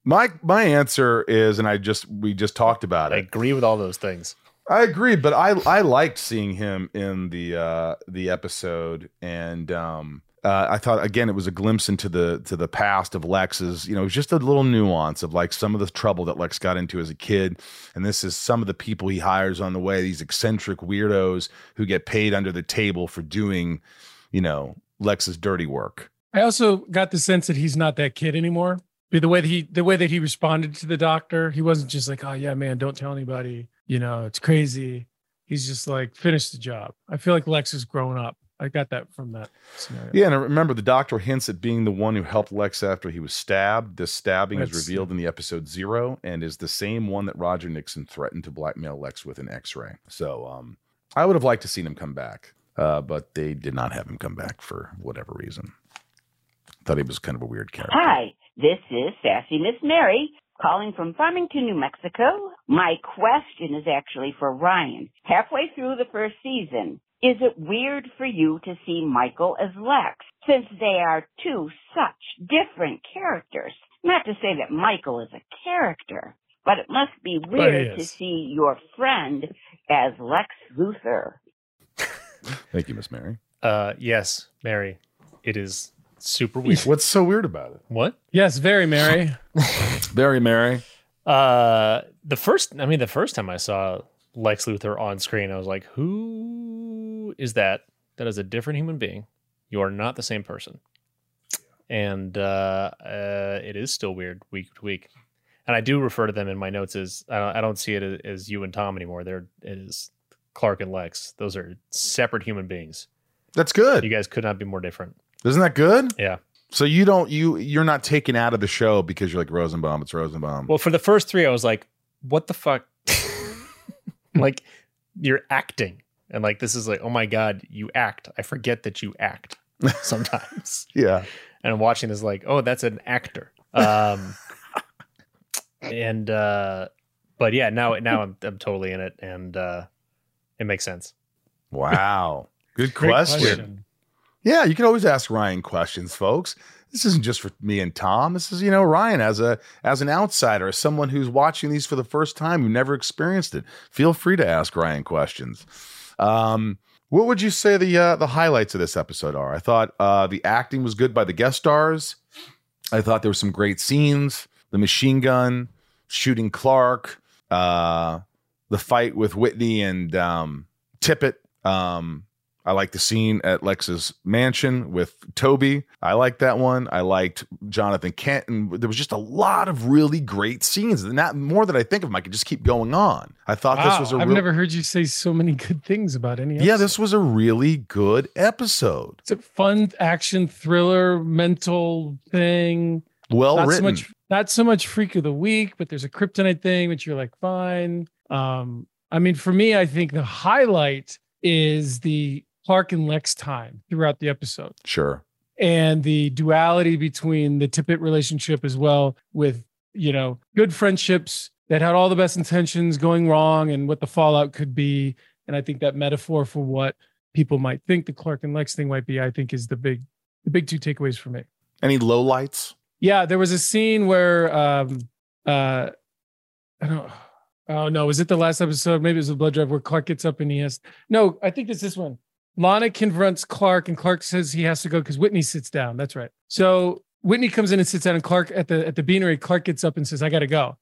My my answer is, and I just we just talked about it. I agree with all those things. I agree, but I I liked seeing him in the uh the episode, and um uh, I thought again it was a glimpse into the to the past of Lex's. You know, it was just a little nuance of like some of the trouble that Lex got into as a kid, and this is some of the people he hires on the way. These eccentric weirdos who get paid under the table for doing, you know, Lex's dirty work. I also got the sense that he's not that kid anymore. The way that he the way that he responded to the doctor, he wasn't just like, "Oh yeah, man, don't tell anybody." You know, it's crazy. He's just like, "Finish the job." I feel like Lex has grown up. I got that from that scenario. Yeah, and I remember the doctor hints at being the one who helped Lex after he was stabbed. This stabbing is revealed in the episode zero and is the same one that Roger Nixon threatened to blackmail Lex with an X-ray. So, um, I would have liked to seen him come back, uh, but they did not have him come back for whatever reason. Thought he was kind of a weird character. Hi, this is Sassy Miss Mary calling from Farmington, New Mexico. My question is actually for Ryan. Halfway through the first season, is it weird for you to see Michael as Lex since they are two such different characters? Not to say that Michael is a character, but it must be weird to see your friend as Lex Luthor. Thank you, Miss Mary. Uh, yes, Mary, it is super weird. What's so weird about it? what? Yes, very Mary. Very Mary. Uh, the first, I mean, the first time I saw Lex Luthor on screen, I was like, who is that? That is a different human being. You are not the same person. And uh, uh, it is still weird week to week. And I do refer to them in my notes as I don't, I don't see it as, as you and Tom anymore. They're it is Clark and Lex. Those are separate human beings. That's good. You guys could not be more different. Isn't that good? Yeah. So you don't you you're not taken out of the show because you're like Rosenbaum. It's Rosenbaum. Well, for the first three, I was like, what the fuck? like, you're acting. And like, this is like, oh my God, you act. I forget that you act sometimes. yeah. and I'm watching this like, oh, that's an actor. Um, and, uh, but yeah, now, now I'm, I'm totally in it and, uh, it makes sense. Wow. Good Great question. Yeah, you can always ask Ryan questions, folks. This isn't just for me and Tom. This is, you know, Ryan as a as an outsider, as someone who's watching these for the first time, who never experienced it. Feel free to ask Ryan questions. Um, what would you say the uh, the highlights of this episode are? I thought uh, the acting was good by the guest stars. I thought there were some great scenes. The machine gun shooting Clark, uh, the fight with Whitney and um, Tippett. Um, I like the scene at Lex's mansion with Toby. I liked that one. I liked Jonathan Kent, and there was just a lot of really great scenes. And that more that I think of them, I could just keep going on. I thought this was a I've real, never heard you say so many good things about any. yeah, this was a really good episode. It's a fun action thriller, mental thing. Well not written. so much, not so much freak of the week, but there's a kryptonite thing, which you're like, fine. Um, I mean, for me, I think the highlight is the Clark and Lex time throughout the episode. Sure. and the duality between the Tippett relationship as well with, you know, good friendships that had all the best intentions going wrong and what the fallout could be. And I think that metaphor for what people might think the Clark and Lex thing might be, I think is the big, the big two takeaways for me. Any lowlights? Yeah, there was a scene where um uh I don't Oh no, was it the last episode? Maybe it was the blood drive where Clark gets up and he has no, I think it's this one. Lana confronts Clark and Clark says he has to go because Whitney sits down. That's right. So Whitney comes in and sits down and Clark at the at the beanery, Clark gets up and says, I gotta go.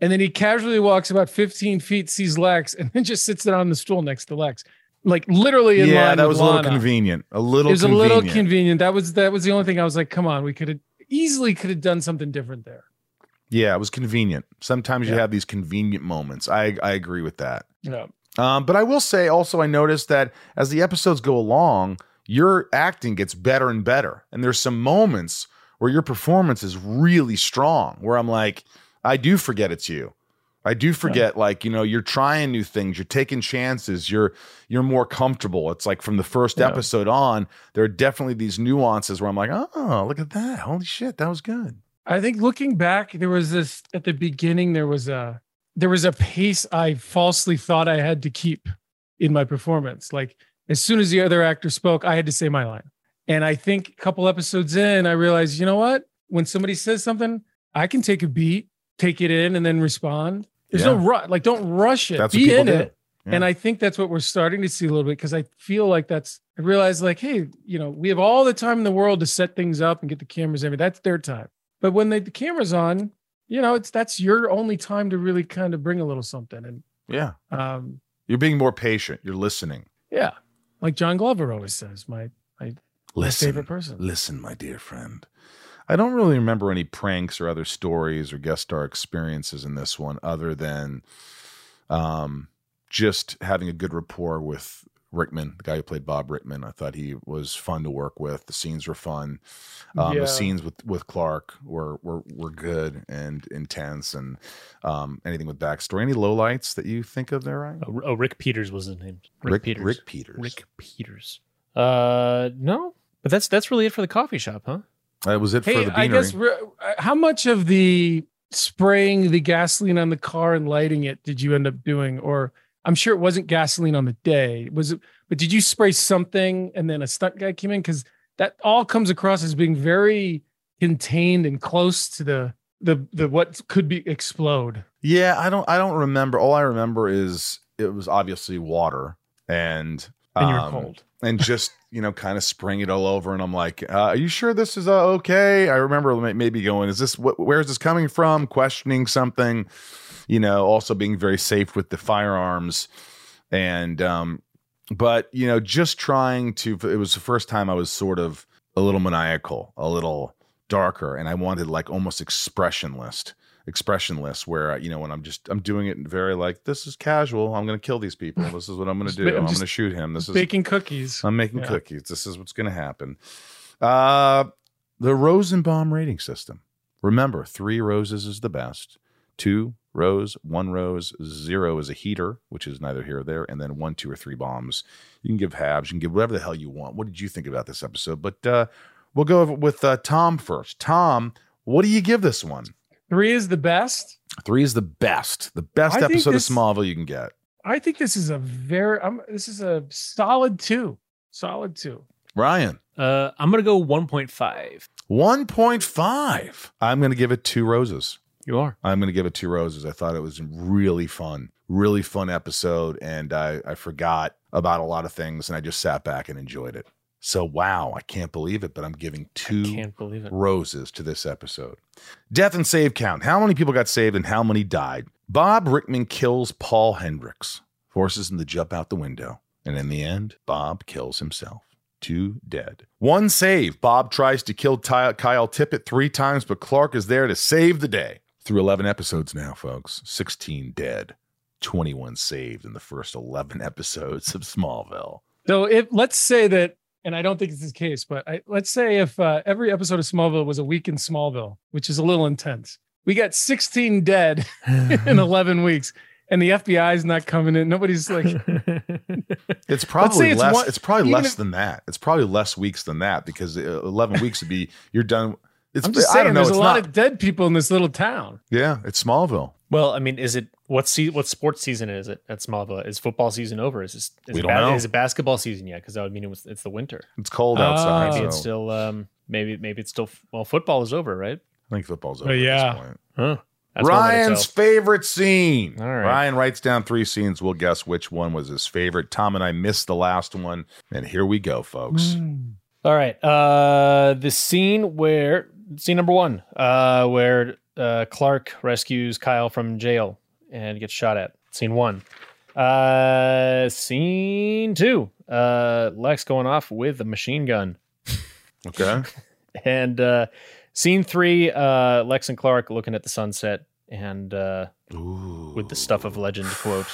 And then he casually walks about 15 feet, sees Lex, and then just sits down on the stool next to Lex. Like literally in yeah, line that was a little convenient. A little It was convenient. a little convenient. That was that was the only thing I was like, come on, we could have easily could have done something different there. Yeah, it was convenient. Sometimes you have these convenient moments. I I agree with that. Yeah. Um, but I will say also, I noticed that as the episodes go along, your acting gets better and better. And there's some moments where your performance is really strong, where I'm like, I do forget it's you. I do forget, like, you know, you're trying new things, you're taking chances, you're you're more comfortable. It's like from the first Yeah. episode on, there are definitely these nuances where I'm like, oh, look at that. Holy shit, that was good. I think looking back, there was this at the beginning. There was a there was a pace I falsely thought I had to keep in my performance. Like as soon as the other actor spoke, I had to say my line. And I think a couple episodes in, I realized, you know what? When somebody says something, I can take a beat, take it in, and then respond. There's no Yeah. rush. Like don't rush it. That's Be in do. it. Yeah. And I think that's what we're starting to see a little bit because I feel like that's I realize like, hey, you know, we have all the time in the world to set things up and get the cameras in. That's their time. But when they, the camera's on, you know, it's that's your only time to really kind of bring a little something. And Yeah. um, You're being more patient. You're listening. yeah, like John Glover always says, my my, my Listen, favorite person. Listen, my dear friend. I don't really remember any pranks or other stories or guest star experiences in this one, other than um, just having a good rapport with Rickman, the guy who played Bob Rickman. I thought he was fun to work with. The scenes were fun. Um, Yeah. The scenes with with Clark were were were good and intense, and um, anything with backstory. Any lowlights that you think of there, Ryan? Oh, oh, Rick Peters was his name. Rick- Peters. Rick Peters. Rick Peters. Uh, no, but that's that's really it for the coffee shop, huh? That was it for Hey, the I guess uh, how much of the spraying the gasoline on the car and lighting it did you end up doing? Or I'm sure it wasn't gasoline on the day. Was it? But did you spray something and then a stunt guy came in? Because that all comes across as being very contained and close to the the the what could be explode. Yeah, I don't I don't remember. All I remember is it was obviously water and And you were um, cold. and just you know kind of spraying it all over and I'm like, uh, are you sure this is uh, okay? I remember maybe going, is this what where is this coming from? Questioning something, you know, also being very safe with the firearms and um but you know just trying to it was the first time I was sort of a little maniacal, a little darker and I wanted like almost expressionless expressionless where you know when i'm just i'm doing it very like this is casual i'm gonna kill these people this is what i'm gonna do I'm i'm gonna shoot him this is Baking cookies. i'm making Yeah. cookies this is what's gonna happen uh the rosenbaum rating system remember three roses is the best two rose one rose zero is a heater which is neither here or there and then one two or three bombs you can give halves you can give whatever the hell you want what did you think about this episode but uh we'll go with uh tom first tom what do you give this one Three is the best. Three is the best, the best I episode this- of Smallville you can get. I think this is a very. I'm, this is a solid two. Solid two. Ryan, Uh, I'm gonna go 1.5. 1.5. I'm going to give it two roses. You are. I'm going to give it two roses. I thought it was really fun, really fun episode. And I, I forgot about a lot of things and I just sat back and enjoyed it. So, wow, I can't believe it, but I'm giving two Can't believe it. roses to this episode. Death and save count. How many people got saved and how many died? Bob Rickman kills Paul Hendricks, forces him to jump out the window. And in the end, Bob kills himself. Two dead. One save. Bob tries to kill Ty- Kyle Tippett three times, but Clark is there to save the day. Through 11 episodes now, folks. 16 dead. 21 saved in the first 11 episodes of Smallville. So if let's say that, and I don't think it's the case, but I, let's say if uh, every episode of Smallville was a week in Smallville, which is a little intense, we got 16 dead in 11 weeks, and the FBI is not coming in. Nobody's like, It's probably it's less. one- it's probably less if- than that. It's probably less weeks than that because uh, eleven weeks would be you're done. It's I'm just I saying, don't know. there's It's a lot not. of dead people in this little town. yeah, it's Smallville. Well, I mean, is it what se- what sports season is it at Smallville? Is football season over? Is this is We it don't know. Is it basketball season yet? Because that would mean it was, it's the winter. It's cold Oh. outside. Maybe so it's still um maybe maybe it's still well football is over, right? I think football's Oh, over. yeah. At this point. Huh. That's one way to Ryan's favorite scene. All right. Ryan writes down three scenes. We'll guess which one was his favorite. Tom and I missed the last one. And here we go, folks. All right. Uh, the scene where scene number one, uh, where uh, Clark rescues Kyle from jail and gets shot at. Scene one. Uh, scene two. Uh, Lex going off with a machine gun. Okay. And uh, scene three. Uh, Lex and Clark looking at the sunset and uh, with the stuff of legend quote.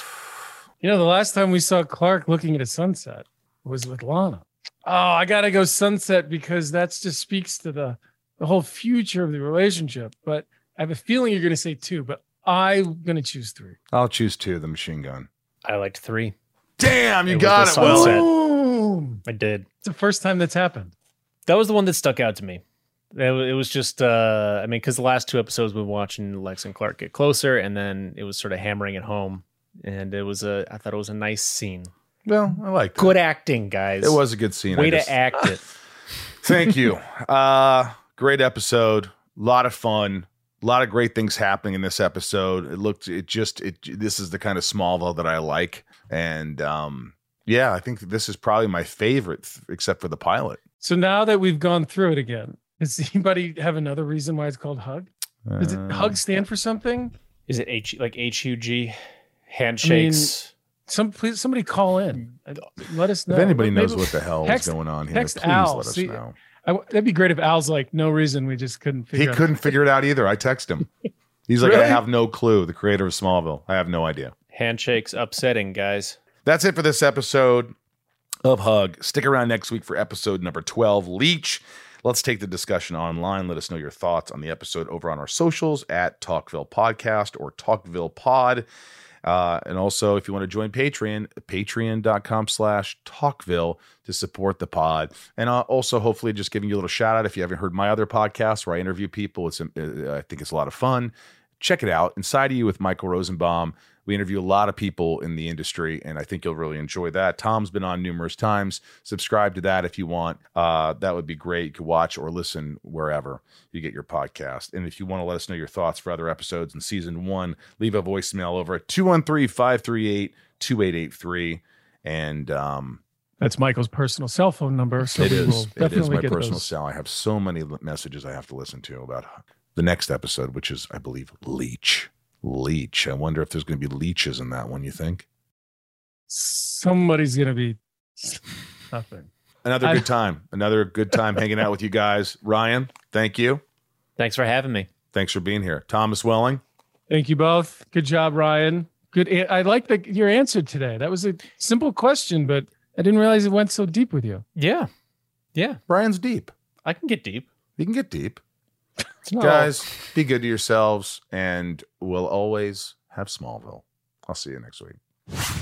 You know, the last time we saw Clark looking at a sunset was with Lana. Oh, I gotta go sunset because that's just speaks to the the whole future of the relationship. But I have a feeling you're gonna say two, but I'm gonna choose three. I'll choose two, the machine gun. I liked three. Damn, you It got it, Will. sunset. Boom! I did. It's the first time that's happened. That was the one that stuck out to me. It, was just, uh, I mean, because the last two episodes we've been watching Lex and Clark get closer, and then it was sort of hammering it home, and it was a, I thought it was a nice scene. Well, I like Good acting, guys. It was a good scene. I Way just- to act it. Thank you. Uh great episode. A lot of fun. A lot of great things happening in this episode. It looked it just it this is the kind of Smallville that I like. And um yeah, I think this is probably my favorite except for the pilot. So now that we've gone through it again, does anybody have another reason why it's called Hug? Does it Uh, Hug stand for something? Is it H like H U G handshakes? Some please somebody call in. Let us know. If anybody Maybe- knows what the hell text- is going on here, text please Al. let us See, know. I, that'd be great if Al's like, no reason we just couldn't figure He out. couldn't figure it out either. I text him. He's like, I have no clue. The creator of Smallville. I have no idea. handshakes upsetting, guys. That's it for this episode of Hug. Stick around next week for episode number 12, Leech. Let's take the discussion online. Let us know your thoughts on the episode over on our socials at Talkville Podcast or Talkville Pod. Uh, and also, if you want to join Patreon, patreon.com slash Talkville to support the pod. And uh, also, hopefully, just giving you a little shout out if you haven't heard my other podcast where I interview people. It's uh, I think it's a lot of fun. Check it out. Inside of You with Michael Rosenbaum. We interview a lot of people in the industry, and I think you'll really enjoy that. Tom's been on numerous times. Subscribe to that if you want. Uh, that would be great. You can watch or listen wherever you get your podcast. And if you want to let us know your thoughts for other episodes in season one, leave a voicemail over at 213 538 2883. And um, That's Michael's personal cell phone number. So it we is. will It is my get personal those. cell. I have so many messages I have to listen to about the next episode, which is, I believe, Leech. Leech. I wonder if there's going to be leeches in that one, you think? Somebody's gonna be nothing. Another I- good time. Another good time hanging out with you guys. Ryan, thank you. Thanks for having me. Thanks for being here. Thomas Welling. Thank you both. Good job, Ryan. Good. I like the your answer today. That was a simple question, but I didn't realize it went so deep with you. Yeah. Yeah. Ryan's deep. I can get deep. You can get deep. Not Guys, be good to yourselves, and we'll always have Smallville. I'll see you next week.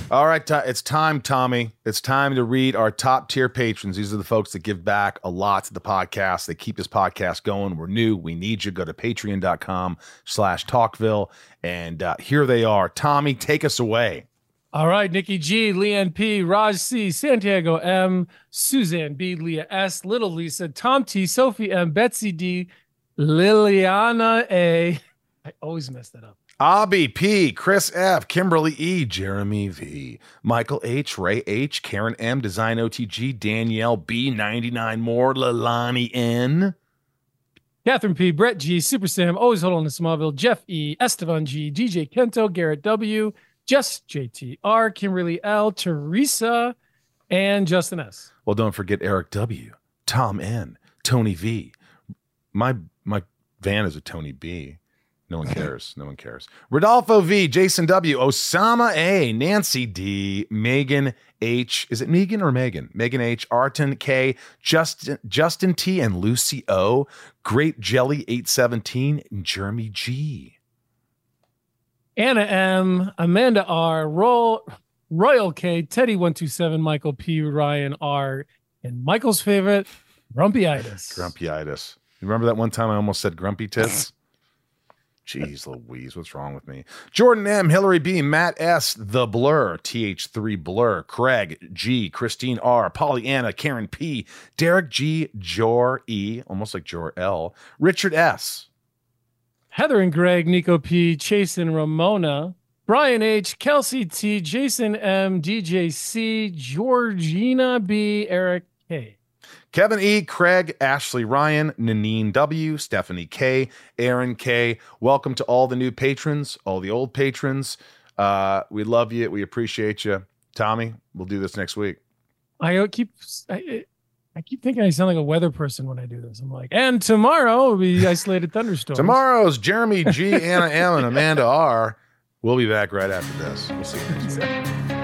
All right, it's time, Tommy. It's time to read our top tier patrons. These are the folks that give back a lot to the podcast. They keep this podcast going. We're new. We need you. Go to patreon.com slash talkville. And uh, here they are. Tommy, take us away. All right, Nikki G, Leanne P, Raj C, Santiago M, Suzanne B, Leah S, Little Lisa, Tom T, Sophie M, Betsy D, Liliana A. I always mess that up. Abby P, Chris F, Kimberly E, Jeremy V, Michael H, Ray H, Karen M, Design OTG, Danielle B, 99 more, Lalani N. Catherine P, Brett G, Super Sam, always hold on to Smallville, Jeff E, Esteban G, DJ Kento, Garrett W, Just JTR, Kimberly L, Teresa, and Justin S. Well, don't forget Eric W, Tom N, Tony V. My my van is a Tony B. No one cares. No one cares. Rodolfo V, Jason W, Osama A, Nancy D, Megan H. Is it Megan or Megan? Megan H, Arton K, Justin Justin T, and Lucy O, Great Jelly 817, and Jeremy G. Anna M, Amanda R, Royal, Royal K, Teddy127, Michael P, Ryan R, and Michael's favorite, Grumpyitis. Grumpyitis. You remember that one time I almost said grumpy tits? Jeez Louise, what's wrong with me? Jordan M, Hillary B, Matt S, The Blur, TH3 Blur, Craig G, Christine R, Pollyanna, Karen P, Derek G, Jor E, almost like Jor-El, Richard S, Heather and Greg, Nico P, Chase and Ramona, Brian H, Kelsey T, Jason M, DJ C, Georgina B, Eric K. Kevin E, Craig, Ashley Ryan, Nanine W, Stephanie K, Aaron K. Welcome to all the new patrons, all the old patrons. Uh, we love you. We appreciate you. Tommy, we'll do this next week. I keep I, I keep thinking I sound like a weather person when I do this. I'm like, and tomorrow will be isolated thunderstorms. Tomorrow's Jeremy G, Anna M, and Amanda R. We'll be back right after this. We'll see you next week.